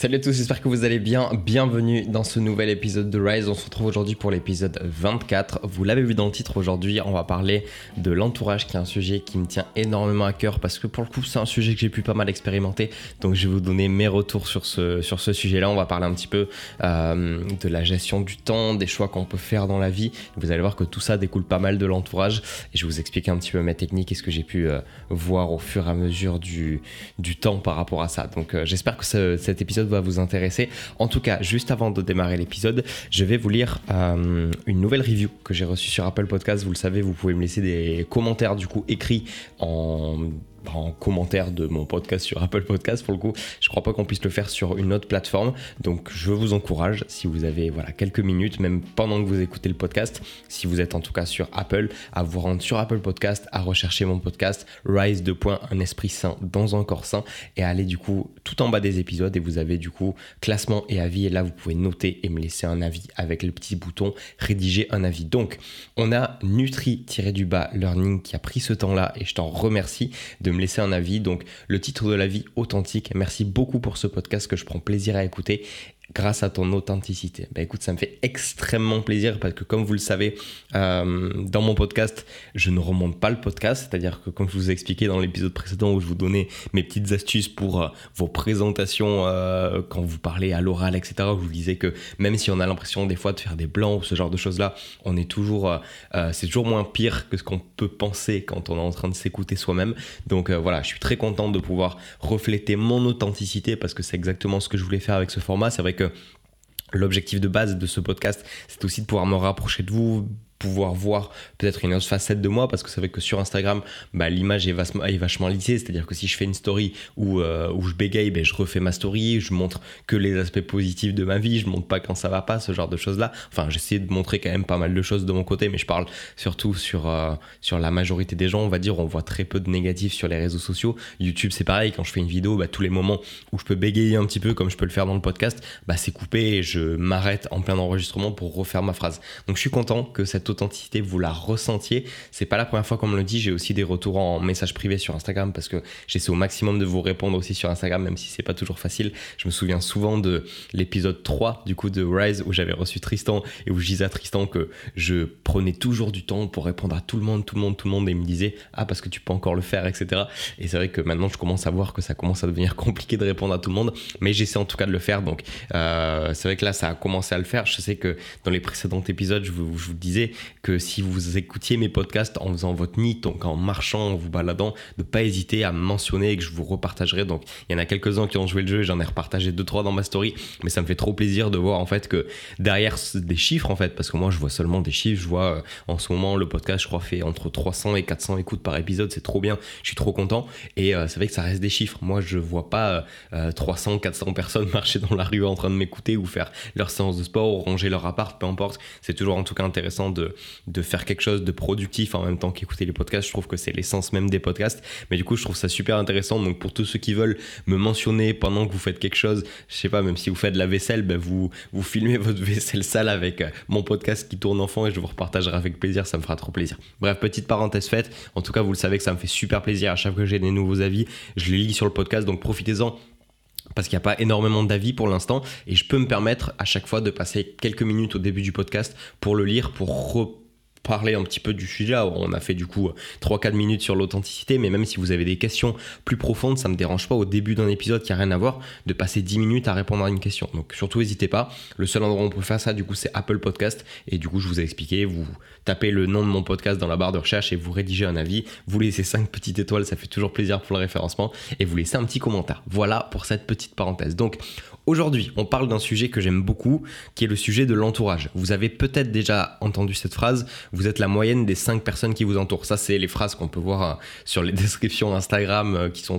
Salut à tous, j'espère que vous allez bien. Bienvenue dans ce nouvel épisode de Rise. On se retrouve aujourd'hui pour l'épisode 24. Vous l'avez vu dans le titre aujourd'hui, on va parler de l'entourage qui est un sujet qui me tient énormément à cœur parce que pour le coup, c'est un sujet que j'ai pu pas mal expérimenter. Donc je vais vous donner mes retours sur ce, sur ce sujet-là. On va parler un petit peu euh, de la gestion du temps, des choix qu'on peut faire dans la vie. Vous allez voir que tout ça découle pas mal de l'entourage et je vais vous expliquer un petit peu mes techniques et ce que j'ai pu euh, voir au fur et à mesure du, du temps par rapport à ça. Donc euh, j'espère que cet épisode va vous intéresser. En tout cas, juste avant de démarrer l'épisode, je vais vous lire euh, une nouvelle review que j'ai reçue sur Apple Podcast. Vous le savez, vous pouvez me laisser des commentaires du coup écrits en en commentaire de mon podcast sur Apple Podcast pour le coup. Je crois pas qu'on puisse le faire sur une autre plateforme. Donc je vous encourage, si vous avez voilà, quelques minutes, même pendant que vous écoutez le podcast, si vous êtes en tout cas sur Apple, à vous rendre sur Apple Podcast, à rechercher mon podcast Rise de point un esprit sain dans un corps sain et aller du coup tout en bas des épisodes et vous avez du coup classement et avis et là vous pouvez noter et me laisser un avis avec le petit bouton rédiger un avis. Donc on a Nutri-du-bas Learning qui a pris ce temps là et je t'en remercie de me laisser un avis. Donc le titre de la vie authentique. Merci beaucoup pour ce podcast que je prends plaisir à écouter grâce à ton authenticité. Bah écoute, ça me fait extrêmement plaisir parce que comme vous le savez, euh, dans mon podcast, je ne remonte pas le podcast, c'est-à-dire que comme je vous ai expliqué dans l'épisode précédent où je vous donnais mes petites astuces pour euh, vos présentations euh, quand vous parlez à l'oral, etc., je vous disais que même si on a l'impression des fois de faire des blancs ou ce genre de choses-là, on est toujours, c'est toujours moins pire que ce qu'on peut penser quand on est en train de s'écouter soi-même. Donc voilà, je suis très content de pouvoir refléter mon authenticité parce que c'est exactement ce que je voulais faire avec ce format. C'est vrai que L'objectif de base de ce podcast, c'est aussi de pouvoir me rapprocher de vous, pouvoir voir peut-être une autre facette de moi parce que c'est vrai que sur Instagram bah, l'image est, vachement, lissée. C'est à dire que si je fais une story où, euh, je bégaye ben, je refais ma story je montre que les aspects positifs de ma vie je montre pas quand ça va pas ce genre de choses là enfin j'essaie de montrer quand même pas mal de choses de mon côté mais je parle surtout sur, euh, sur la majorité des gens on va dire. On voit très peu de négatifs sur les réseaux sociaux. YouTube c'est pareil. Quand je fais une vidéo bah, tous les moments où je peux bégayer un petit peu comme je peux le faire dans le podcast bah, c'est coupé et je m'arrête en plein enregistrement pour refaire ma phrase. Donc je suis content que cette vous la ressentiez. C'est pas la première fois qu'on me le dit, j'ai aussi des retours en message privé sur Instagram parce que j'essaie au maximum de vous répondre aussi sur Instagram, même si c'est pas toujours facile. Je me souviens souvent de l'épisode 3 du coup de Rise où j'avais reçu Tristan et où je disais à Tristan que je prenais toujours du temps pour répondre à tout le monde, tout le monde, tout le monde et il me disait ah parce que tu peux encore le faire, etc. Et c'est vrai que maintenant je commence à voir que ça commence à devenir compliqué de répondre à tout le monde, mais j'essaie en tout cas de le faire. Donc euh, c'est vrai que là ça a commencé à le faire. Je sais que dans les précédents épisodes, je vous, je vous disais que si vous écoutiez mes podcasts en faisant votre nid, donc en marchant, en vous baladant, de pas hésiter à me mentionner et que je vous repartagerai. Donc il y en a quelques-uns qui ont joué le jeu, j'en ai repartagé deux trois dans ma story, mais ça me fait trop plaisir de voir en fait que derrière des chiffres en fait, parce que moi je vois seulement des chiffres, je vois euh, en ce moment le podcast je crois fait entre 300 et 400 écoutes par épisode, c'est trop bien, je suis trop content et euh, c'est vrai que ça reste des chiffres. Moi je vois pas 300, euh, 400 personnes marcher dans la rue en train de m'écouter ou faire leur séance de sport ou ranger leur appart, peu importe. C'est toujours en tout cas intéressant de, de faire quelque chose de productif en même temps qu'écouter les podcasts. Je trouve que c'est l'essence même des podcasts. Mais du coup, je trouve ça super intéressant. Donc, pour tous ceux qui veulent me mentionner pendant que vous faites quelque chose, je sais pas, même si vous faites de la vaisselle, ben vous, vous filmez votre vaisselle sale avec euh, mon podcast qui tourne en fond et je vous repartagerai avec plaisir. Ça me fera trop plaisir. Bref, petite parenthèse faite. En tout cas, vous le savez que ça me fait super plaisir à chaque fois que j'ai des nouveaux avis. Je les lis sur le podcast. Donc, profitez-en parce qu'il n'y a pas énormément d'avis pour l'instant. Et je peux me permettre à chaque fois de passer quelques minutes au début du podcast pour le lire, pour parler un petit peu du sujet. On a fait du coup 3-4 minutes sur l'authenticité, mais même si vous avez des questions plus profondes, ça me dérange pas au début d'un épisode qui a rien à voir de passer 10 minutes à répondre à une question. Donc surtout n'hésitez pas. Le seul endroit où on peut faire ça, du coup, c'est Apple Podcast. Et du coup, je vous ai expliqué, vous tapez le nom de mon podcast dans la barre de recherche et vous rédigez un avis. Vous laissez 5 petites étoiles, ça fait toujours plaisir pour le référencement. Et vous laissez un petit commentaire. Voilà pour cette petite parenthèse. Donc Aujourd'hui, on parle d'un sujet que j'aime beaucoup, qui est le sujet de l'entourage. Vous avez peut-être déjà entendu cette phrase, vous êtes la moyenne des 5 personnes qui vous entourent. Ça, c'est les phrases qu'on peut voir euh, sur les descriptions Instagram euh, qui sont,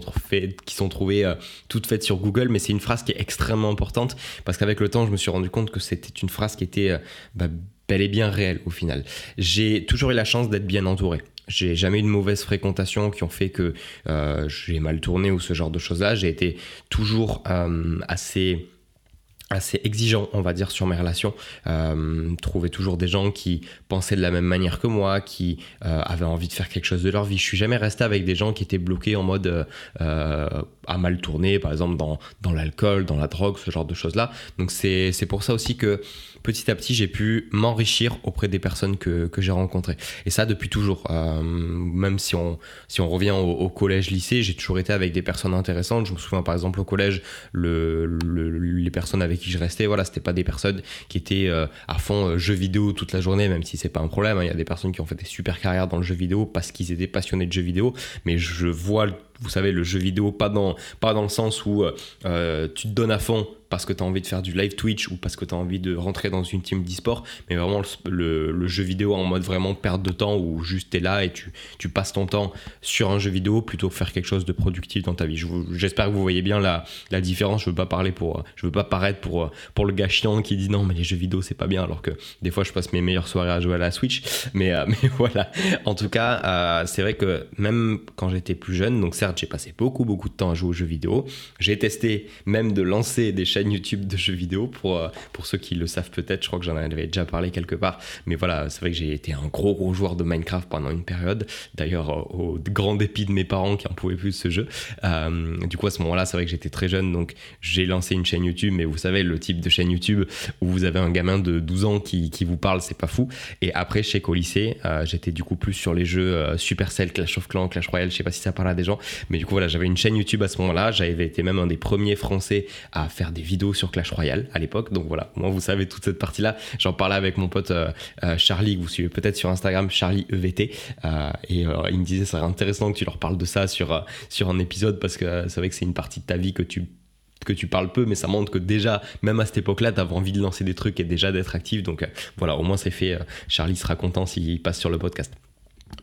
qui sont trouvées euh, toutes faites sur Google, mais c'est une phrase qui est extrêmement importante parce qu'avec le temps, je me suis rendu compte que c'était une phrase qui était bah, bel et bien réelle au final. J'ai toujours eu la chance d'être bien entouré. J'ai jamais eu de mauvaise fréquentation qui ont fait que euh, j'ai mal tourné ou ce genre de choses-là. J'ai été toujours euh, assez assez exigeant, on va dire, sur mes relations. Euh, trouver toujours des gens qui pensaient de la même manière que moi, qui avaient envie de faire quelque chose de leur vie. Je suis jamais resté avec des gens qui étaient bloqués en mode à mal tourner, par exemple dans, dans l'alcool, dans la drogue, ce genre de choses-là. Donc c'est pour ça aussi que petit à petit, j'ai pu m'enrichir auprès des personnes que, que j'ai rencontrées. Et ça depuis toujours. Euh, même si on, si on revient au, collège, lycée, j'ai toujours été avec des personnes intéressantes. Je me souviens par exemple au collège, le, les personnes avec qui je restais, voilà, c'était pas des personnes qui étaient euh, à fond euh, jeux vidéo toute la journée, même si c'est pas un problème. Hein. Il y a des personnes qui ont fait des super carrières dans le jeu vidéo parce qu'ils étaient passionnés de jeux vidéo. Mais je vois, vous savez, le jeu vidéo pas dans, pas dans le sens où tu te donnes à fond parce que tu as envie de faire du live Twitch ou parce que tu as envie de rentrer dans une team d'e-sport, mais vraiment le, jeu vidéo en mode vraiment perte de temps où juste tu es là et tu, tu, passes ton temps sur un jeu vidéo plutôt que faire quelque chose de productif dans ta vie. J'espère que vous voyez bien la, la, différence. Je veux pas parler pour, je veux pas paraître pour, pour le gars chiant qui dit non, mais les jeux vidéo c'est pas bien, alors que des fois je passe mes meilleures soirées à jouer à la Switch. Mais, euh, mais voilà. En tout cas, euh, c'est vrai que même quand j'étais plus jeune, donc certes, j'ai passé beaucoup, beaucoup de temps à jouer aux jeux vidéo. J'ai testé même de lancer des chaînes YouTube de jeux vidéo pour, euh, pour ceux qui le savent peut-être. Je crois que j'en avais déjà parlé quelque part. Mais voilà, c'est vrai que j'ai été un gros gros joueur de Minecraft pendant une période. D'ailleurs, euh, au grand dépit de mes parents qui en pouvaient plus ce jeu. Euh, du coup, à ce moment-là, c'est vrai que j'étais très jeune. Donc, j'ai lancé une chaîne YouTube. Mais vous savez, le type de chaîne YouTube où vous avez un gamin de 12 ans qui, qui vous parle, c'est pas fou. Et après, chez qu'au lycée, j'étais du coup plus sur les jeux Supercell, Clash of Clans, Clash Royale. Je sais pas si ça parle à des gens. Mais du coup, voilà, j'avais une chaîne YouTube à ce moment-là. J'avais été même un des premiers Français à faire des vidéos sur Clash Royale à l'époque. Donc voilà, moi vous savez toute cette partie-là. J'en parlais avec mon pote euh, euh, Charlie, que vous suivez peut-être sur Instagram, Charlie EVT. Euh, et il me disait, ça serait intéressant que tu leur parles de ça sur, un épisode parce que c'est vrai que c'est une partie de ta vie que tu que tu parles peu, mais ça montre que déjà, même à cette époque-là, tu avais envie de lancer des trucs et déjà d'être actif. Donc voilà, au moins c'est fait. Charlie sera content s'il passe sur le podcast.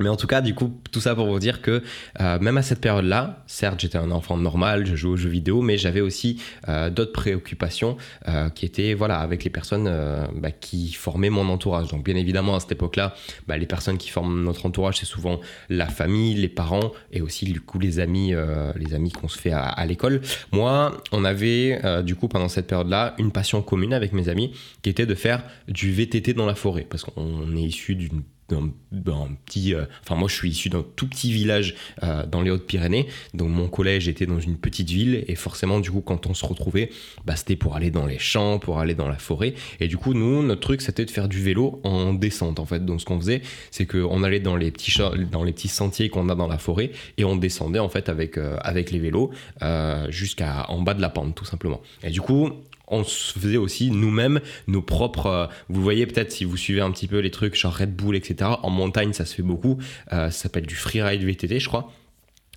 Mais en tout cas, du coup, tout ça pour vous dire que euh, même à cette période-là, certes, j'étais un enfant normal, je jouais aux jeux vidéo, mais j'avais aussi euh, d'autres préoccupations euh, qui étaient voilà avec les personnes bah, qui formaient mon entourage. Donc, bien évidemment, à cette époque-là, bah, les personnes qui forment notre entourage, c'est souvent la famille, les parents et aussi du coup les amis, les amis qu'on se fait à, à l'école. Moi, on avait du coup pendant cette période-là une passion commune avec mes amis qui était de faire du VTT dans la forêt parce qu'on est issu d'une d'un petit. Euh, enfin, moi, je suis issu d'un tout petit village euh, dans les Hautes-Pyrénées. Donc, mon collège était dans une petite ville. Et forcément, du coup, quand on se retrouvait, bah, c'était pour aller dans les champs, pour aller dans la forêt. Et du coup, nous, notre truc, c'était de faire du vélo en descente, en fait. Donc, ce qu'on faisait, c'est qu'on allait dans les petits, dans les petits sentiers qu'on a dans la forêt et on descendait, en fait, avec, euh, avec les vélos jusqu'à en bas de la pente, tout simplement. Et du coup, on se faisait aussi nous-mêmes nos propres. Euh, vous voyez peut-être si vous suivez un petit peu les trucs genre Red Bull, etc. En montagne, ça se fait beaucoup. Euh, ça s'appelle du freeride VTT, je crois.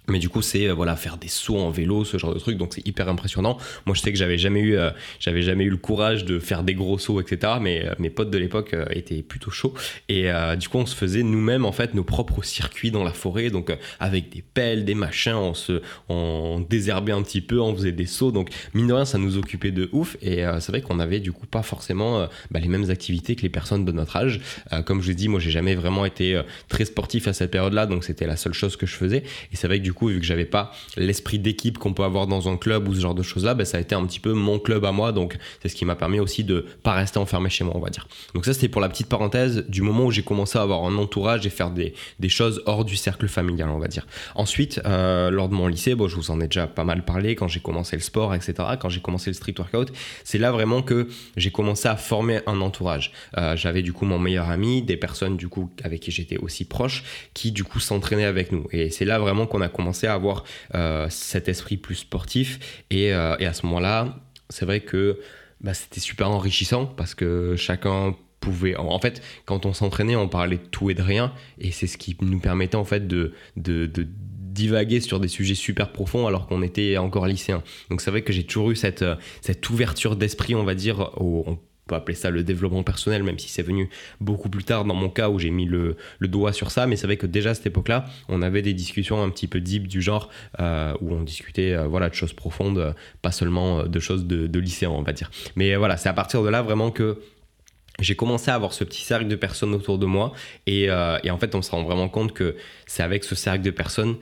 Mais du coup, c'est euh, voilà faire des sauts en vélo, ce genre de truc. Donc c'est hyper impressionnant. Moi, je sais que j'avais jamais eu, euh, jamais eu le courage de faire des gros sauts, etc. Mais euh, mes potes de l'époque étaient plutôt chauds. Et du coup, on se faisait nous-mêmes en fait nos propres circuits dans la forêt. Donc avec des pelles, des machins, on se, on désherbait un petit peu, on faisait des sauts. Donc mine de rien, ça nous occupait de ouf. Et c'est vrai qu'on avait du coup pas forcément bah, les mêmes activités que les personnes de notre âge. comme je l'ai dit, moi, j'ai jamais vraiment été très sportif à cette période-là. Donc c'était la seule chose que je faisais. Et c'est vrai que du coup, vu que j'avais pas l'esprit d'équipe qu'on peut avoir dans un club ou ce genre de choses-là, ben, ça a été un petit peu mon club à moi. Donc, c'est ce qui m'a permis aussi de pas rester enfermé chez moi, on va dire. Donc, ça, c'était pour la petite parenthèse du moment où j'ai commencé à avoir un entourage et faire des, choses hors du cercle familial, on va dire. Ensuite, euh, lors de mon lycée, bon, je vous en ai déjà pas mal parlé quand j'ai commencé le sport, etc., quand j'ai commencé le street workout, c'est là vraiment que j'ai commencé à former un entourage. Euh, j'avais du coup mon meilleur ami, des personnes du coup avec qui j'étais aussi proche, qui du coup s'entraînaient avec nous. Et c'est là vraiment qu'on a commencé à avoir euh, cet esprit plus sportif. Euh, et, à ce moment-là, c'est vrai que bah, c'était super enrichissant parce que chacun pouvait. En fait, quand on s'entraînait, on parlait de tout et de rien. Et c'est ce qui nous permettait en fait de, divaguer sur des sujets super profonds alors qu'on était encore lycéen. Donc c'est vrai que j'ai toujours eu cette, cette ouverture d'esprit, on va dire, au, appeler ça le développement personnel, même si c'est venu beaucoup plus tard dans mon cas où j'ai mis le, doigt sur ça. Mais c'est vrai que déjà à cette époque-là, on avait des discussions un petit peu deep du genre euh, où on discutait euh, voilà, de choses profondes, pas seulement euh, de choses de, de lycéen, on va dire. Mais voilà, c'est à partir de là vraiment que j'ai commencé à avoir ce petit cercle de personnes autour de moi et, et en fait on se rend vraiment compte que c'est avec ce cercle de personnes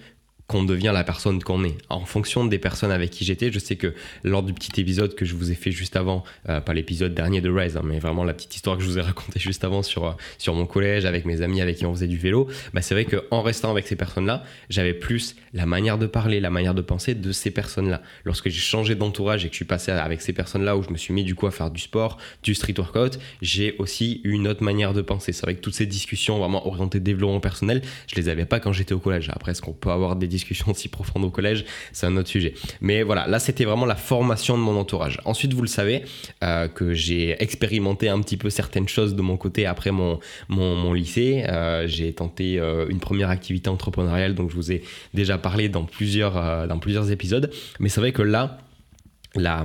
qu'on devient la personne qu'on est. En fonction des personnes avec qui j'étais, je sais que lors du petit épisode que je vous ai fait juste avant, euh, pas l'épisode dernier de Rise, hein, mais vraiment la petite histoire que je vous ai racontée juste avant sur, euh, sur mon collège avec mes amis avec qui on faisait du vélo, bah c'est vrai qu'en restant avec ces personnes-là, j'avais plus la manière de parler, la manière de penser de ces personnes-là. Lorsque j'ai changé d'entourage et que je suis passé avec ces personnes-là où je me suis mis du coup à faire du sport, du street workout, j'ai aussi une autre manière de penser. C'est vrai que toutes ces discussions vraiment orientées développement personnel, je les avais pas quand j'étais au collège. Après, est-ce qu'on peut avoir des discussions si profondes au collège C'est un autre sujet. Mais voilà, là, c'était vraiment la formation de mon entourage. Ensuite, vous le savez, euh, que j'ai expérimenté un petit peu certaines choses de mon côté après mon, mon, lycée. Euh, j'ai tenté euh, une première activité entrepreneuriale, donc je vous ai déjà parlé dans plusieurs, dans plusieurs épisodes. Mais c'est vrai que là, la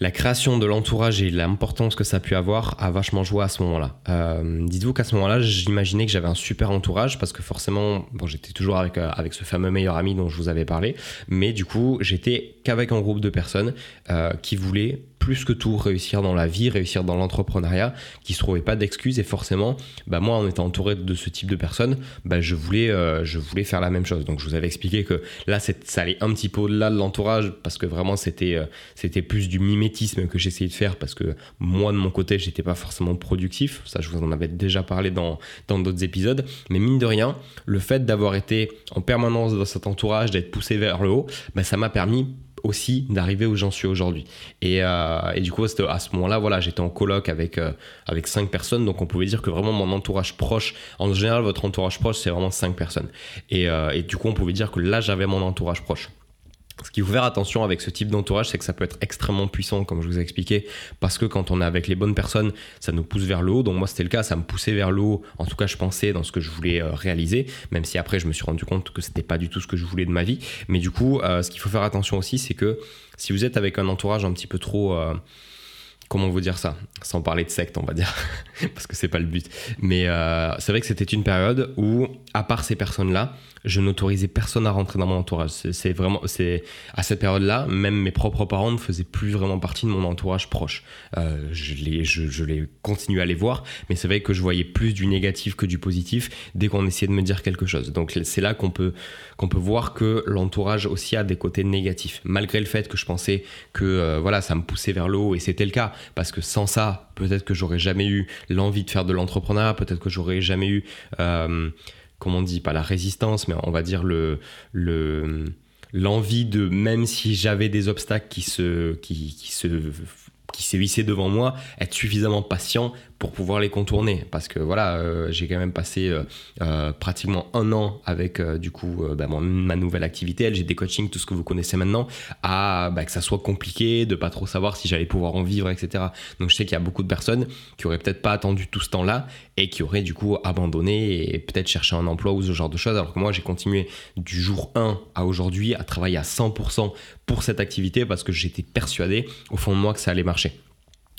la création de l'entourage et l'importance que ça a pu avoir a vachement joué à ce moment-là. Euh, dites-vous qu'à ce moment-là, j'imaginais que j'avais un super entourage parce que forcément, bon, j'étais toujours avec, euh, avec ce fameux meilleur ami dont je vous avais parlé, mais du coup, j'étais qu'avec un groupe de personnes euh, qui voulaient plus que tout réussir dans la vie, réussir dans l'entrepreneuriat, qui se trouvaient pas d'excuses et forcément, bah moi en étant entouré de ce type de personnes, bah je voulais, euh, je voulais faire la même chose. Donc je vous avais expliqué que là ça allait un petit peu au-delà de l'entourage parce que vraiment c'était, euh, c'était plus du mimétisme que j'essayais de faire parce que moi de mon côté j'étais pas forcément productif. Ça je vous en avais déjà parlé dans dans d'autres épisodes. Mais mine de rien, le fait d'avoir été en permanence dans cet entourage, d'être poussé vers le haut, bah, ça m'a permis aussi d'arriver où j'en suis aujourd'hui. Et, euh, et, du coup, à ce moment-là, voilà, j'étais en coloc avec, euh, avec cinq personnes, donc on pouvait dire que vraiment mon entourage proche, en général, votre entourage proche, c'est vraiment cinq personnes. Et, euh, et, du coup, on pouvait dire que là, j'avais mon entourage proche. Ce qu'il faut faire attention avec ce type d'entourage, c'est que ça peut être extrêmement puissant, comme je vous ai expliqué, parce que quand on est avec les bonnes personnes, ça nous pousse vers le haut. Donc moi, c'était le cas, ça me poussait vers le haut. En tout cas, je pensais dans ce que je voulais euh, réaliser, même si après, je me suis rendu compte que c'était pas du tout ce que je voulais de ma vie. Mais du coup, euh, ce qu'il faut faire attention aussi, c'est que si vous êtes avec un entourage un petit peu trop euh, comment vous dire ça? Sans parler de secte on va dire parce que c'est pas le but mais c'est vrai que c'était une période où à part ces personnes là je n'autorisais personne à rentrer dans mon entourage. C'est vraiment, c'est à cette période-là, même mes propres parents ne faisaient plus vraiment partie de mon entourage proche. Euh, je les, je, je les continue à les voir, mais c'est vrai que je voyais plus du négatif que du positif dès qu'on essayait de me dire quelque chose. Donc c'est là qu'on peut qu'on peut voir que l'entourage aussi a des côtés négatifs, malgré le fait que je pensais que euh, voilà, ça me poussait vers le haut et c'était le cas, parce que sans ça, peut-être que j'aurais jamais eu l'envie de faire de l'entrepreneuriat, peut-être que j'aurais jamais eu euh, comment on dit, pas la résistance, mais on va dire le, le l'envie de, même si j'avais des obstacles qui se, qui, devant moi, être suffisamment patient pour pouvoir les contourner. Parce que voilà, euh, j'ai quand même passé euh, euh, pratiquement un an avec du coup bah, ma nouvelle activité, LGD Coaching, tout ce que vous connaissez maintenant, à bah, que ça soit compliqué, de pas trop savoir si j'allais pouvoir en vivre, etc. Donc je sais qu'il y a beaucoup de personnes qui auraient peut-être pas attendu tout ce temps-là et qui auraient du coup abandonné et peut-être cherché un emploi ou ce genre de choses. Alors que moi j'ai continué du jour 1 à aujourd'hui à travailler à 100% pour cette activité parce que j'étais persuadé au fond de moi que ça allait marcher.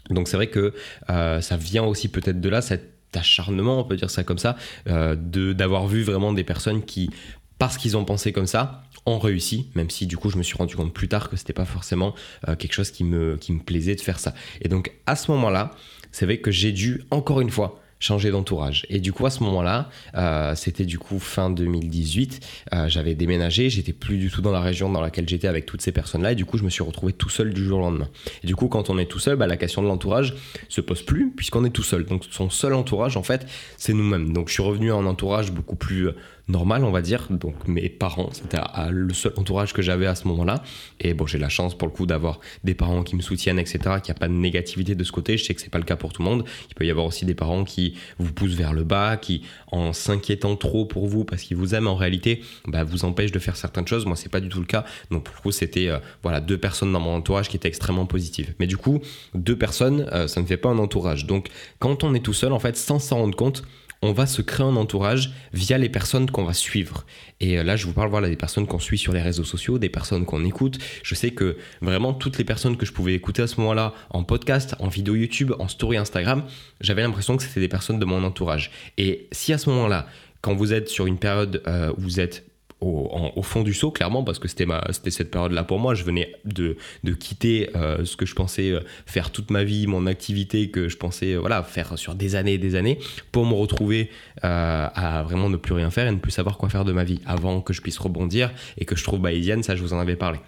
Donc c'est vrai que euh, ça vient aussi peut-être de là, cet acharnement, on peut dire ça comme ça, euh, d'avoir vu vraiment des personnes qui, parce qu'ils ont pensé comme ça, ont réussi, même si du coup je me suis rendu compte plus tard que c'était pas forcément euh, quelque chose qui me, qui me plaisait de faire ça. Et donc à ce moment-là, c'est vrai que j'ai dû, encore une fois, changer d'entourage. Et du coup, à ce moment-là, euh, c'était du coup fin 2018, euh, j'avais déménagé, j'étais plus du tout dans la région dans laquelle j'étais avec toutes ces personnes-là, et du coup, je me suis retrouvé tout seul du jour au lendemain. Et du coup, quand on est tout seul, bah, la question de l'entourage se pose plus, puisqu'on est tout seul. Donc, son seul entourage, en fait, c'est nous-mêmes. Donc, je suis revenu à un entourage beaucoup plus normal, on va dire. Donc mes parents, c'était le seul entourage que j'avais à ce moment-là. Et bon, j'ai la chance pour le coup d'avoir des parents qui me soutiennent, etc., qu'il n'y a pas de négativité de ce côté. Je sais que c'est pas le cas pour tout le monde. Il peut y avoir aussi des parents qui vous poussent vers le bas, qui en s'inquiétant trop pour vous parce qu'ils vous aiment en réalité, bah, vous empêchent de faire certaines choses. Moi, c'est pas du tout le cas. Donc pour le coup, c'était euh, voilà deux personnes dans mon entourage qui étaient extrêmement positives. Mais du coup, deux personnes, euh, ça ne fait pas un entourage. Donc quand on est tout seul, en fait, sans s'en rendre compte, on va se créer un entourage via les personnes qu'on va suivre. Et euh, là, je vous parle voilà, des personnes qu'on suit sur les réseaux sociaux, des personnes qu'on écoute. Je sais que vraiment toutes les personnes que je pouvais écouter à ce moment-là, en podcast, en vidéo YouTube, en story Instagram, j'avais l'impression que c'était des personnes de mon entourage. Et si à ce moment-là, quand vous êtes sur une période euh, où vous êtes au, fond du saut, clairement, parce que c'était cette période-là pour moi. Je venais de, quitter euh, ce que je pensais euh, faire toute ma vie, mon activité que je pensais voilà, faire sur des années et des années, pour me retrouver à vraiment ne plus rien faire et ne plus savoir quoi faire de ma vie avant que je puisse rebondir et que je trouve bayésienne, ça je vous en avais parlé.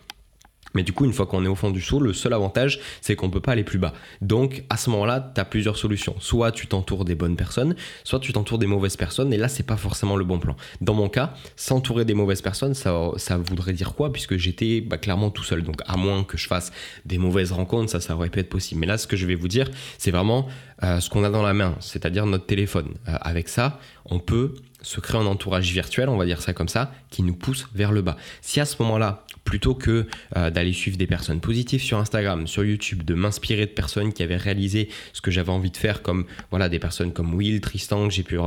Mais du coup, une fois qu'on est au fond du saut, le seul avantage, c'est qu'on ne peut pas aller plus bas. Donc, à ce moment-là, tu as plusieurs solutions. Soit tu t'entoures des bonnes personnes, soit tu t'entoures des mauvaises personnes, et là, c'est pas forcément le bon plan. Dans mon cas, s'entourer des mauvaises personnes, ça, ça voudrait dire quoi Puisque j'étais bah, clairement tout seul. Donc, à moins que je fasse des mauvaises rencontres, ça, ça aurait pu être possible. Mais là, ce que je vais vous dire, c'est vraiment euh, ce qu'on a dans la main, c'est-à-dire notre téléphone. Euh, avec ça, on peut se créer un entourage virtuel, on va dire ça comme ça, qui nous pousse vers le bas. Si à ce moment-là, plutôt que euh, d'aller suivre des personnes positives sur Instagram, sur YouTube, de m'inspirer de personnes qui avaient réalisé ce que j'avais envie de faire, comme voilà des personnes comme Will, Tristan que j'ai pu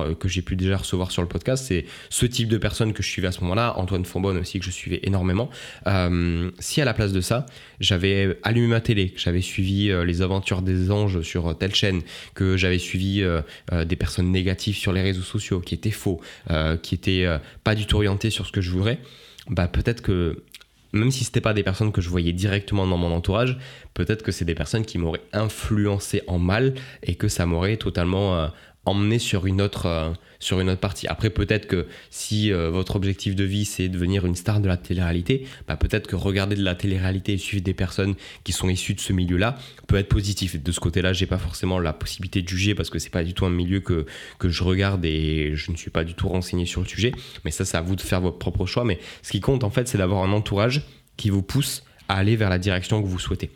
pu déjà recevoir sur le podcast, c'est ce type de personnes que je suivais à ce moment-là, Antoine Fonbonne aussi que je suivais énormément. Euh, si à la place de ça, j'avais allumé ma télé, que j'avais suivi euh, les aventures des anges sur telle chaîne, que j'avais suivi des personnes négatives sur les réseaux sociaux, qui étaient faux, qui étaient pas du tout orientées sur ce que je voudrais, bah peut-être que même si ce n'était pas des personnes que je voyais directement dans mon entourage, peut-être que c'est des personnes qui m'auraient influencé en mal et que ça m'aurait totalement emmené sur une autre euh, sur une autre partie. Après peut-être que si euh, votre objectif de vie c'est devenir une star de la télé-réalité, bah, peut-être que regarder de la télé-réalité et suivre des personnes qui sont issues de ce milieu-là peut être positif. de ce côté-là, j'ai pas forcément la possibilité de juger parce que c'est pas du tout un milieu que que je regarde et je ne suis pas du tout renseigné sur le sujet, mais ça c'est à vous de faire votre propre choix mais ce qui compte en fait, c'est d'avoir un entourage qui vous pousse à aller vers la direction que vous souhaitez.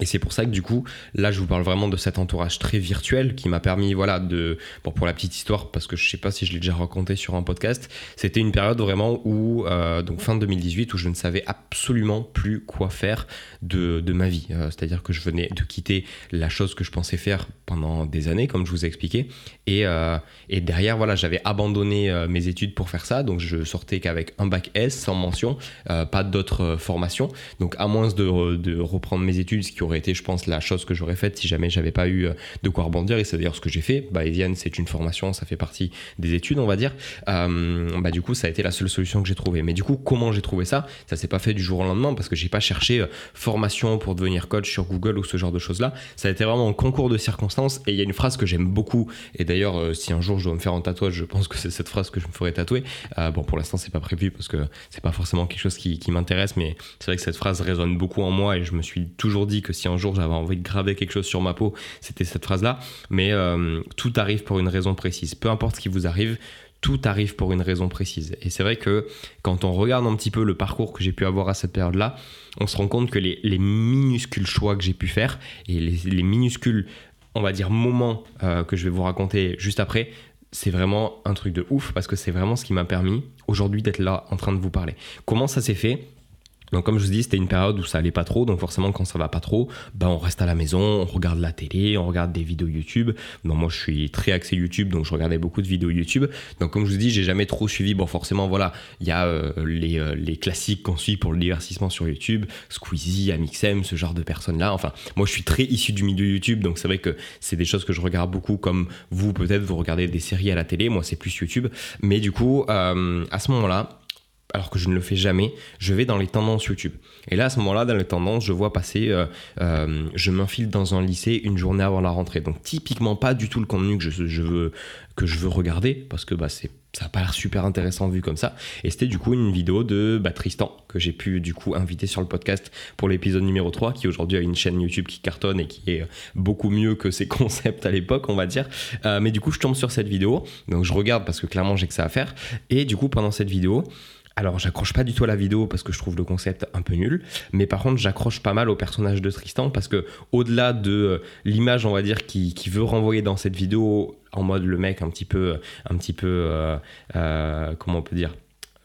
Et c'est pour ça que du coup, là, je vous parle vraiment de cet entourage très virtuel qui m'a permis, voilà, de, bon, pour la petite histoire, parce que je sais pas si je l'ai déjà raconté sur un podcast, c'était une période vraiment où, euh, donc fin 2018, où je ne savais absolument plus quoi faire de, de ma vie. Euh, c'est-à-dire que je venais de quitter la chose que je pensais faire pendant des années, comme je vous ai expliqué, et, euh, et derrière, voilà, j'avais abandonné mes études pour faire ça, donc je sortais qu'avec un bac S sans mention, pas d'autres formations, donc à moins de, reprendre mes études, ce qui aurait été, je pense, la chose que j'aurais faite si jamais j'avais pas eu euh, de quoi rebondir. Et c'est d'ailleurs ce que j'ai fait. Bah, Evian, c'est une formation, ça fait partie des études, on va dire. Euh, bah, du coup, ça a été la seule solution que j'ai trouvée. Mais du coup, comment j'ai trouvé ça? Ça s'est pas fait du jour au lendemain parce que j'ai pas cherché euh, formation pour devenir coach sur Google ou ce genre de choses-là. Ça a été vraiment un concours de circonstances. Et il y a une phrase que j'aime beaucoup. Et d'ailleurs, si un jour je dois me faire un tatouage, je pense que c'est cette phrase que je me ferai tatouer. bon, pour l'instant, c'est pas prévu parce que c'est pas forcément quelque chose qui, qui m'intéresse, mais c'est vrai que cette phrase résonne beaucoup en moi et je me suis toujours dit que si un jour j'avais envie de graver quelque chose sur ma peau, c'était cette phrase-là. Mais euh, tout arrive pour une raison précise. Peu importe ce qui vous arrive, tout arrive pour une raison précise. Et c'est vrai que quand on regarde un petit peu le parcours que j'ai pu avoir à cette période-là, on se rend compte que les, minuscules choix que j'ai pu faire et les, minuscules, on va dire, moments euh, que je vais vous raconter juste après, c'est vraiment un truc de ouf parce que c'est vraiment ce qui m'a permis aujourd'hui d'être là en train de vous parler. Comment ça s'est fait? Donc comme je vous dis, c'était une période où ça allait pas trop, donc forcément quand ça va pas trop, ben on reste à la maison, on regarde la télé, on regarde des vidéos YouTube. Non, moi je suis très axé YouTube, donc je regardais beaucoup de vidéos YouTube. Donc comme je vous dis, j'ai jamais trop suivi. Bon forcément voilà, il y a euh, les, euh, les, classiques qu'on suit pour le divertissement sur YouTube, Squeezie, Amixem, ce genre de personnes là. Enfin, moi je suis très issu du milieu YouTube, donc c'est vrai que c'est des choses que je regarde beaucoup, comme vous peut-être vous regardez des séries à la télé, moi c'est plus YouTube. Mais du coup, euh, à ce moment-là alors que je ne le fais jamais, je vais dans les tendances YouTube. Et là, à ce moment-là, dans les tendances, je vois passer, euh, euh, je m'infile dans un lycée une journée avant la rentrée. Donc typiquement pas du tout le contenu que je, veux, que je veux regarder, parce que bah, c'est ça n'a pas l'air super intéressant vu comme ça. Et c'était du coup une vidéo de bah, Tristan que j'ai pu du coup inviter sur le podcast pour l'épisode numéro 3 qui aujourd'hui a une chaîne YouTube qui cartonne et qui est beaucoup mieux que ses concepts à l'époque on va dire. Euh, mais du coup je tombe sur cette vidéo, donc je regarde parce que clairement j'ai que ça à faire. Et du coup pendant cette vidéo, alors, j'accroche pas du tout à la vidéo parce que je trouve le concept un peu nul, mais par contre, j'accroche pas mal au personnage de Tristan parce que, au-delà de euh, l'image, on va dire, qui, veut renvoyer dans cette vidéo en mode le mec un petit peu, un petit peu, euh, euh, comment on peut dire,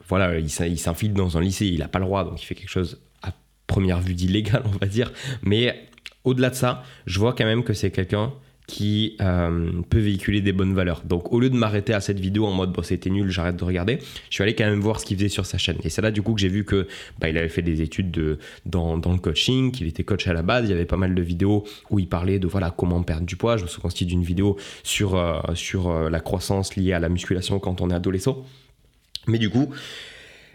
voilà, il s'infile dans un lycée, il a pas le droit, donc il fait quelque chose à première vue d'illégal, on va dire, mais au-delà de ça, je vois quand même que c'est quelqu'un qui euh, peut véhiculer des bonnes valeurs. Donc au lieu de m'arrêter à cette vidéo en mode bon c'était nul, j'arrête de regarder, je suis allé quand même voir ce qu'il faisait sur sa chaîne. Et c'est là du coup que j'ai vu que bah, il avait fait des études de, dans, le coaching, qu'il était coach à la base. Il y avait pas mal de vidéos où il parlait de voilà comment perdre du poids. Je me souviens d'une vidéo sur, euh, sur euh, la croissance liée à la musculation quand on est adolescent. Mais du coup,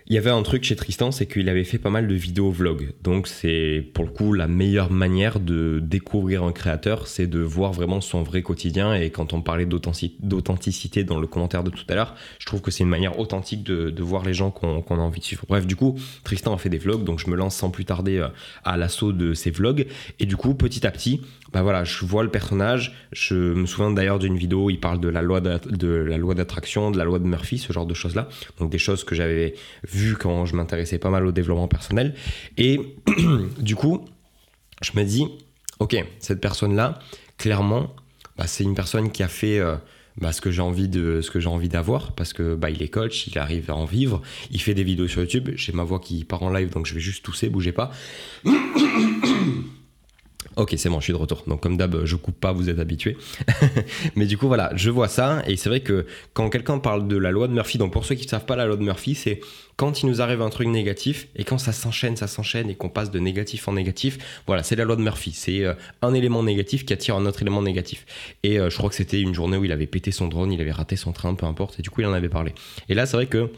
il y avait un truc chez Tristan, c'est qu'il avait fait pas mal de vidéos vlog. Donc c'est pour le coup la meilleure manière de découvrir un créateur, c'est de voir vraiment son vrai quotidien. Et quand on parlait d'authenticité dans le commentaire de tout à l'heure, je trouve que c'est une manière authentique de, voir les gens qu'on a envie de suivre. Bref, du coup, Tristan a fait des vlogs, donc je me lance sans plus tarder euh, à l'assaut de ces vlogs. Et du coup, petit à petit, bah voilà, je vois le personnage. Je me souviens d'ailleurs d'une vidéo où il parle de la loi d'attraction, de la loi de Murphy, ce genre de choses-là. Donc des choses que j'avais vues quand je m'intéressais pas mal au développement personnel. Et du coup, je me dis, ok, cette personne-là, clairement, bah, c'est une personne qui a fait euh, bah, ce que j'ai envie de, ce que j'ai envie d'avoir, parce que bah, il est coach, il arrive à en vivre, il fait des vidéos sur YouTube. J'ai ma voix qui part en live, donc je vais juste tousser, bougez pas. Ok, c'est bon, je suis de retour. Donc comme d'hab, je coupe pas, vous êtes habitués. Mais du coup, voilà, je vois ça. Et c'est vrai que quand quelqu'un parle de la loi de Murphy, donc pour ceux qui ne savent pas la loi de Murphy, c'est quand il nous arrive un truc négatif et quand ça s'enchaîne, ça s'enchaîne et qu'on passe de négatif en négatif. Voilà, c'est la loi de Murphy. C'est euh, un élément négatif qui attire un autre élément négatif. Et euh, je crois que c'était une journée où il avait pété son drone, il avait raté son train, peu importe. Et du coup, il en avait parlé. Et là, c'est vrai que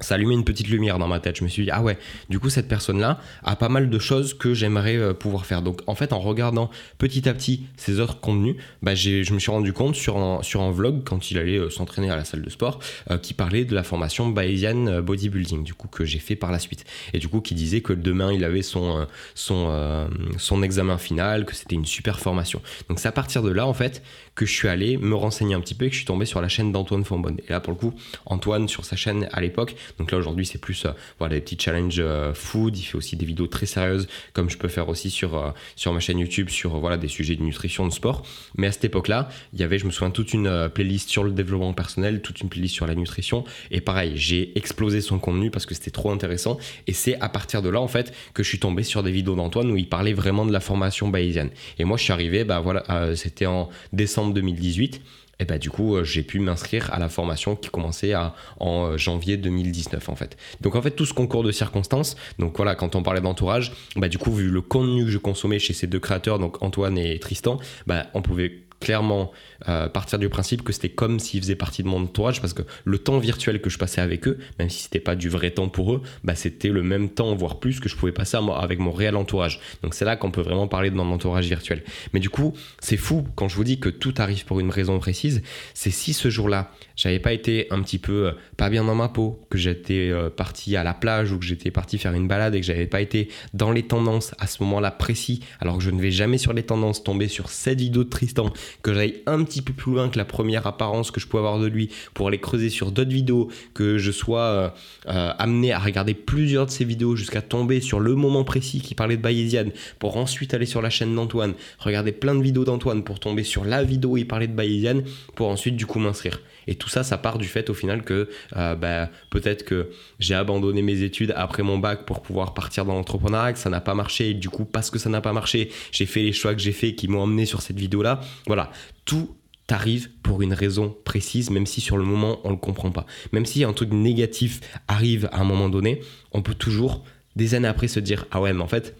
ça allumait une petite lumière dans ma tête. Je me suis dit, ah ouais, du coup, cette personne-là a pas mal de choses que j'aimerais euh, pouvoir faire. Donc, en fait, en regardant petit à petit ces autres contenus, bah, je me suis rendu compte sur un, sur un vlog, quand il allait euh, s'entraîner à la salle de sport, euh, qui parlait de la formation Bayesian Bodybuilding, du coup, que j'ai fait par la suite. Et du coup, qui disait que demain, il avait son, son, examen final, que c'était une super formation. Donc, c'est à partir de là, en fait, que je suis allé me renseigner un petit peu et que je suis tombé sur la chaîne d'Antoine Fonbonne. Et là, pour le coup, Antoine, sur sa chaîne à l'époque, donc là aujourd'hui c'est plus euh, voilà, des petits challenges euh, food, il fait aussi des vidéos très sérieuses comme je peux faire aussi sur, euh, sur ma chaîne YouTube sur voilà, des sujets de nutrition, de sport. Mais à cette époque-là, il y avait, je me souviens, toute une playlist sur le développement personnel, toute une playlist sur la nutrition. Et pareil, j'ai explosé son contenu parce que c'était trop intéressant. Et c'est à partir de là en fait que je suis tombé sur des vidéos d'Antoine où il parlait vraiment de la formation bayésienne. Et moi je suis arrivé, bah voilà, c'était en décembre 2018. Et bah du coup, euh, j'ai pu m'inscrire à la formation qui commençait à, en euh, janvier 2019 en fait. Donc en fait, tout ce concours de circonstances, donc voilà, quand on parlait d'entourage, bah du coup, vu le contenu que je consommais chez ces deux créateurs, donc Antoine et Tristan, bah on pouvait clairement euh, partir du principe que c'était comme s'ils faisaient partie de mon entourage parce que le temps virtuel que je passais avec eux, même si c'était pas du vrai temps pour eux, bah c'était le même temps voire plus que je pouvais passer avec mon réel entourage. Donc c'est là qu'on peut vraiment parler de mon entourage virtuel. Mais du coup, c'est fou quand je vous dis que tout arrive pour une raison précise, c'est si ce jour-là, j'avais pas été un petit peu euh, pas bien dans ma peau, que j'étais euh, parti à la plage ou que j'étais parti faire une balade et que j'avais pas été dans les tendances à ce moment-là précis, alors que je ne vais jamais sur les tendances tomber sur cette vidéo de Tristan que j'aille un petit peu plus loin que la première apparence que je pouvais avoir de lui pour aller creuser sur d'autres vidéos, que je sois euh, amené à regarder plusieurs de ces vidéos jusqu'à tomber sur le moment précis qui parlait de Bayesian, pour ensuite aller sur la chaîne d'Antoine, regarder plein de vidéos d'Antoine pour tomber sur la vidéo où il parlait de Bayesian, pour ensuite du coup m'inscrire. Et tout ça, ça part du fait au final que euh, bah, peut-être que j'ai abandonné mes études après mon bac pour pouvoir partir dans l'entrepreneuriat, que ça n'a pas marché. Et du coup, parce que ça n'a pas marché, j'ai fait les choix que j'ai fait qui m'ont amené sur cette vidéo-là. Voilà, tout arrive pour une raison précise, même si sur le moment on ne le comprend pas. Même si un truc négatif arrive à un moment donné, on peut toujours, des années après, se dire Ah ouais, mais en fait,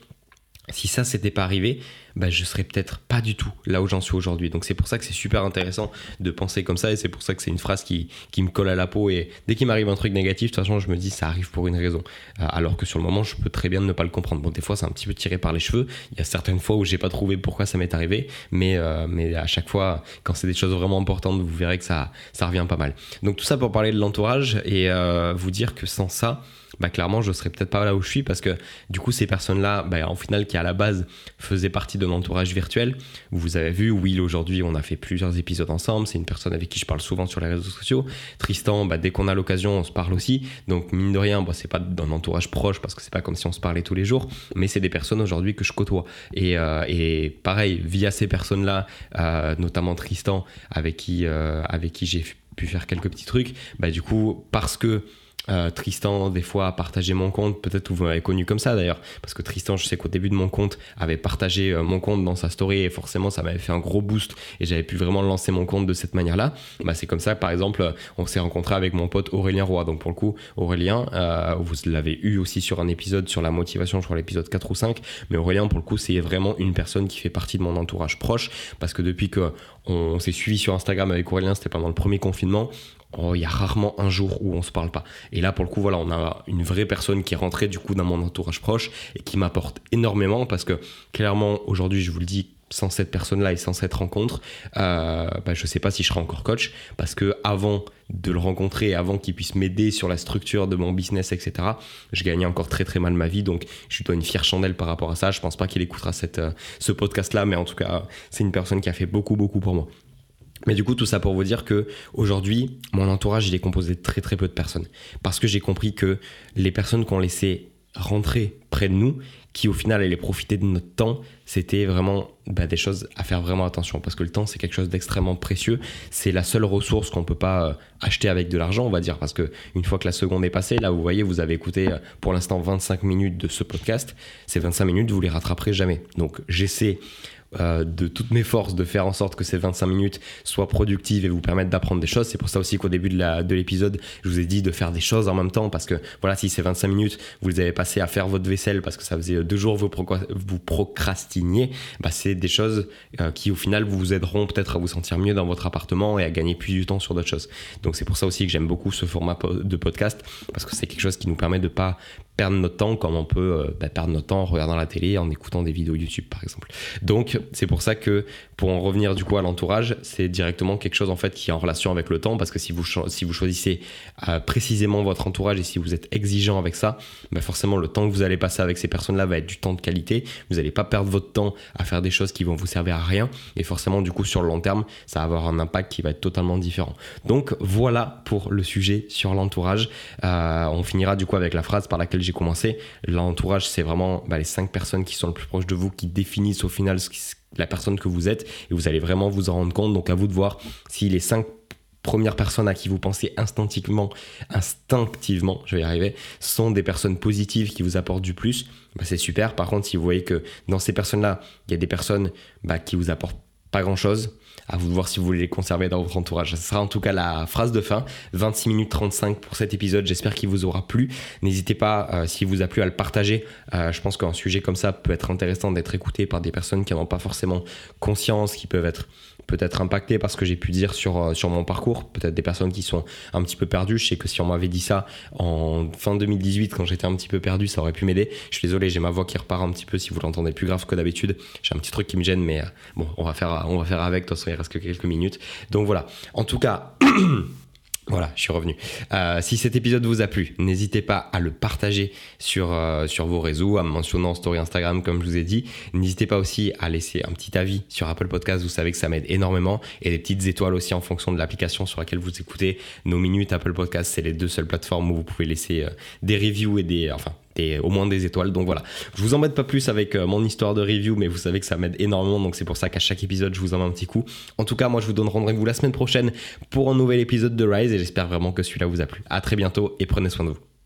si ça s'était pas arrivé, bah, je serais peut-être pas du tout là où j'en suis aujourd'hui. Donc c'est pour ça que c'est super intéressant de penser comme ça et c'est pour ça que c'est une phrase qui, qui, me colle à la peau et dès qu'il m'arrive un truc négatif, de toute façon je me dis ça arrive pour une raison. Euh, alors que sur le moment je peux très bien ne pas le comprendre. Bon des fois c'est un petit peu tiré par les cheveux, il y a certaines fois où j'ai pas trouvé pourquoi ça m'est arrivé, mais, euh, mais à chaque fois quand c'est des choses vraiment importantes vous verrez que ça, ça revient pas mal. Donc tout ça pour parler de l'entourage et euh, vous dire que sans ça, bah clairement je serais peut-être pas là où je suis parce que du coup ces personnes-là, bah, en final qui à la base faisaient partie de mon entourage virtuel, vous avez vu, Will aujourd'hui on a fait plusieurs épisodes ensemble, c'est une personne avec qui je parle souvent sur les réseaux sociaux, Tristan, bah, dès qu'on a l'occasion on se parle aussi, donc mine de rien, bah, c'est pas d'un entourage proche parce que c'est pas comme si on se parlait tous les jours, mais c'est des personnes aujourd'hui que je côtoie. Et, euh, et pareil, via ces personnes-là, euh, notamment Tristan avec qui, euh, avec qui j'ai pu faire quelques petits trucs, bah du coup parce que euh, Tristan, des fois, a partagé mon compte. Peut-être vous m'avez connu comme ça d'ailleurs. Parce que Tristan, je sais qu'au début de mon compte, avait partagé euh, mon compte dans sa story et forcément, ça m'avait fait un gros boost et j'avais pu vraiment lancer mon compte de cette manière-là. Bah, c'est comme ça, par exemple, on s'est rencontré avec mon pote Aurélien Roy. Donc, pour le coup, Aurélien, euh, vous l'avez eu aussi sur un épisode sur la motivation, je crois l'épisode 4 ou 5. Mais Aurélien, pour le coup, c'est vraiment une personne qui fait partie de mon entourage proche parce que depuis que on s'est suivi sur Instagram avec Aurélien, c'était pendant le premier confinement oh, il y a rarement un jour où on se parle pas. Et là, pour le coup, voilà, on a une vraie personne qui est rentrée du coup dans mon entourage proche et qui m'apporte énormément parce que clairement, aujourd'hui, je vous le dis, sans cette personne-là et sans cette rencontre, euh, bah, je ne sais pas si je serai encore coach parce que avant de le rencontrer, avant qu'il puisse m'aider sur la structure de mon business, etc., je gagnais encore très très mal ma vie. Donc je suis une fière chandelle par rapport à ça. Je pense pas qu'il écoutera euh, ce podcast-là, mais en tout cas, c'est une personne qui a fait beaucoup beaucoup pour moi. Mais du coup, tout ça pour vous dire que aujourd'hui, mon entourage, il est composé de très très peu de personnes. Parce que j'ai compris que les personnes qu'on laissait rentrer près de nous, qui au final allaient profiter de notre temps, c'était vraiment bah, des choses à faire vraiment attention parce que le temps c'est quelque chose d'extrêmement précieux. C'est la seule ressource qu'on peut pas euh, acheter avec de l'argent, on va dire, parce que une fois que la seconde est passée, là vous voyez, vous avez écouté euh, pour l'instant 25 minutes de ce podcast. Ces 25 minutes, vous les rattraperez jamais. Donc j'essaie euh, de toutes mes forces de faire en sorte que ces 25 minutes soient productives et vous permettent d'apprendre des choses. C'est pour ça aussi qu'au début de l'épisode, je vous ai dit de faire des choses en même temps parce que voilà, si ces 25 minutes, vous les avez passées à faire votre vaisselle parce que ça faisait deux jours vous, vous procrastiniez, bah c'est des choses euh, qui au final vous aideront peut-être à vous sentir mieux dans votre appartement et à gagner plus du temps sur d'autres choses. Donc c'est pour ça aussi que j'aime beaucoup ce format de podcast parce que c'est quelque chose qui nous permet de pas perdre notre temps comme on peut euh, bah, perdre notre temps en regardant la télé, en écoutant des vidéos YouTube par exemple. Donc c'est pour ça que pour en revenir du coup à l'entourage, c'est directement quelque chose en fait qui est en relation avec le temps parce que si vous, si vous choisissez euh, précisément votre entourage et si vous êtes exigeant avec ça, bah forcément le temps que vous allez passer avec ces personnes-là va être du temps de qualité. Vous n'allez pas perdre votre temps à faire des choses qui vont vous servir à rien et forcément du coup sur le long terme, ça va avoir un impact qui va être totalement différent. Donc voilà pour le sujet sur l'entourage. Euh, on finira du coup avec la phrase par laquelle j'ai commencé. L'entourage, c'est vraiment bah, les cinq personnes qui sont le plus proches de vous, qui définissent au final la personne que vous êtes, et vous allez vraiment vous en rendre compte. Donc à vous de voir si les cinq premières personnes à qui vous pensez instinctivement, instinctivement, je vais y arriver, sont des personnes positives qui vous apportent du plus, bah, c'est super. Par contre, si vous voyez que dans ces personnes-là, il y a des personnes bah, qui vous apportent pas grand-chose, à vous de voir si vous voulez les conserver dans votre entourage. Ce sera en tout cas la phrase de fin. 26 minutes 35 pour cet épisode. J'espère qu'il vous aura plu. N'hésitez pas, euh, s'il vous a plu, à le partager. Euh, je pense qu'un sujet comme ça peut être intéressant d'être écouté par des personnes qui n'en ont pas forcément conscience, qui peuvent être peut-être impacté par ce que j'ai pu dire sur, euh, sur mon parcours. Peut-être des personnes qui sont un petit peu perdues. Je sais que si on m'avait dit ça en fin 2018, quand j'étais un petit peu perdu, ça aurait pu m'aider. Je suis désolé, j'ai ma voix qui repart un petit peu. Si vous l'entendez plus grave que d'habitude, j'ai un petit truc qui me gêne, mais euh, bon, on va faire, on va faire avec. De toute façon, il reste que quelques minutes. Donc voilà. En tout cas. Voilà, je suis revenu. Euh, si cet épisode vous a plu, n'hésitez pas à le partager sur, euh, sur vos réseaux, à me mentionner en story Instagram comme je vous ai dit. N'hésitez pas aussi à laisser un petit avis sur Apple Podcast, vous savez que ça m'aide énormément. Et des petites étoiles aussi en fonction de l'application sur laquelle vous écoutez. Nos minutes Apple Podcast, c'est les deux seules plateformes où vous pouvez laisser euh, des reviews et des... Enfin, au moins des étoiles. Donc voilà, je vous embête pas plus avec euh, mon histoire de review, mais vous savez que ça m'aide énormément, donc c'est pour ça qu'à chaque épisode, je vous en mets un petit coup. En tout cas, moi, je vous donne rendez-vous la semaine prochaine pour un nouvel épisode de Rise, et j'espère vraiment que celui-là vous a plu. À très bientôt, et prenez soin de vous.